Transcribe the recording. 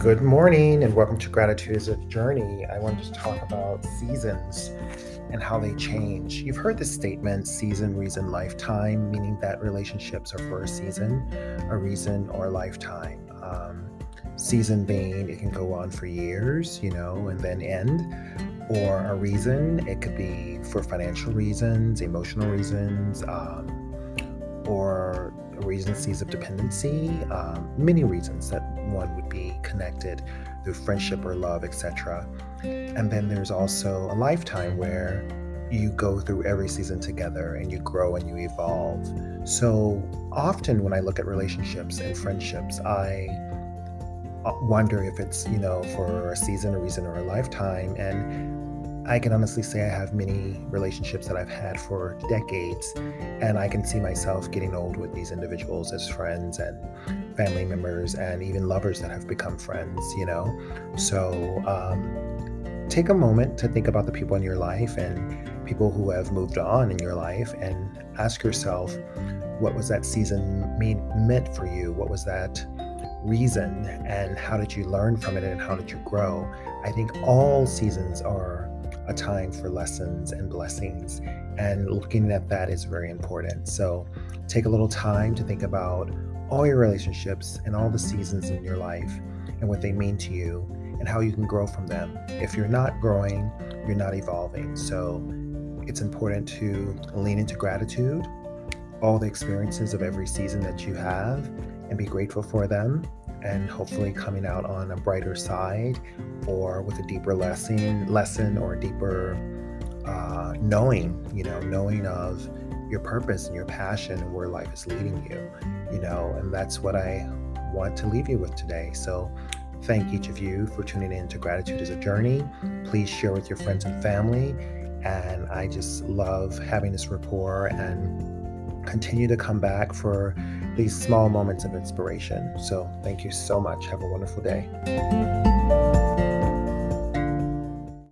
Good morning and welcome to Gratitude is a Journey. I wanted to talk about seasons and how they change. You've heard the statement season, reason, lifetime, meaning that relationships are for a season, a reason, or a lifetime. Um, season being it can go on for years, you know, and then end, or a reason, it could be for financial reasons, emotional reasons, um, or reasons of dependency, um, many reasons that one would be connected through friendship or love, etc. And then there's also a lifetime where you go through every season together and you grow and you evolve. So often when I look at relationships and friendships, I uh, wonder if it's, you know, for a season, a reason, or a lifetime. And I can honestly say I have many relationships that I've had for decades, and I can see myself getting old with these individuals as friends and family members and even lovers that have become friends, you know? So um, take a moment to think about the people in your life and people who have moved on in your life and ask yourself, what was that season mean, meant for you? What was that reason? And how did you learn from it and how did you grow? I think all seasons are a time for lessons and blessings. And looking at that is very important. So take a little time to think about all your relationships and all the seasons in your life and what they mean to you and how you can grow from them. If you're not growing, you're not evolving. So it's important to lean into gratitude, all the experiences of every season that you have, and be grateful for them and hopefully coming out on a brighter side or with a deeper lesson lesson or deeper uh, knowing you know knowing of your purpose and your passion and where life is leading you you know and that's what i want to leave you with today. So thank each of you for tuning in to gratitude is a journey. Please share with your friends and family. And i just love having this rapport and continue to come back for these small moments of inspiration. So, thank you so much. Have a wonderful day.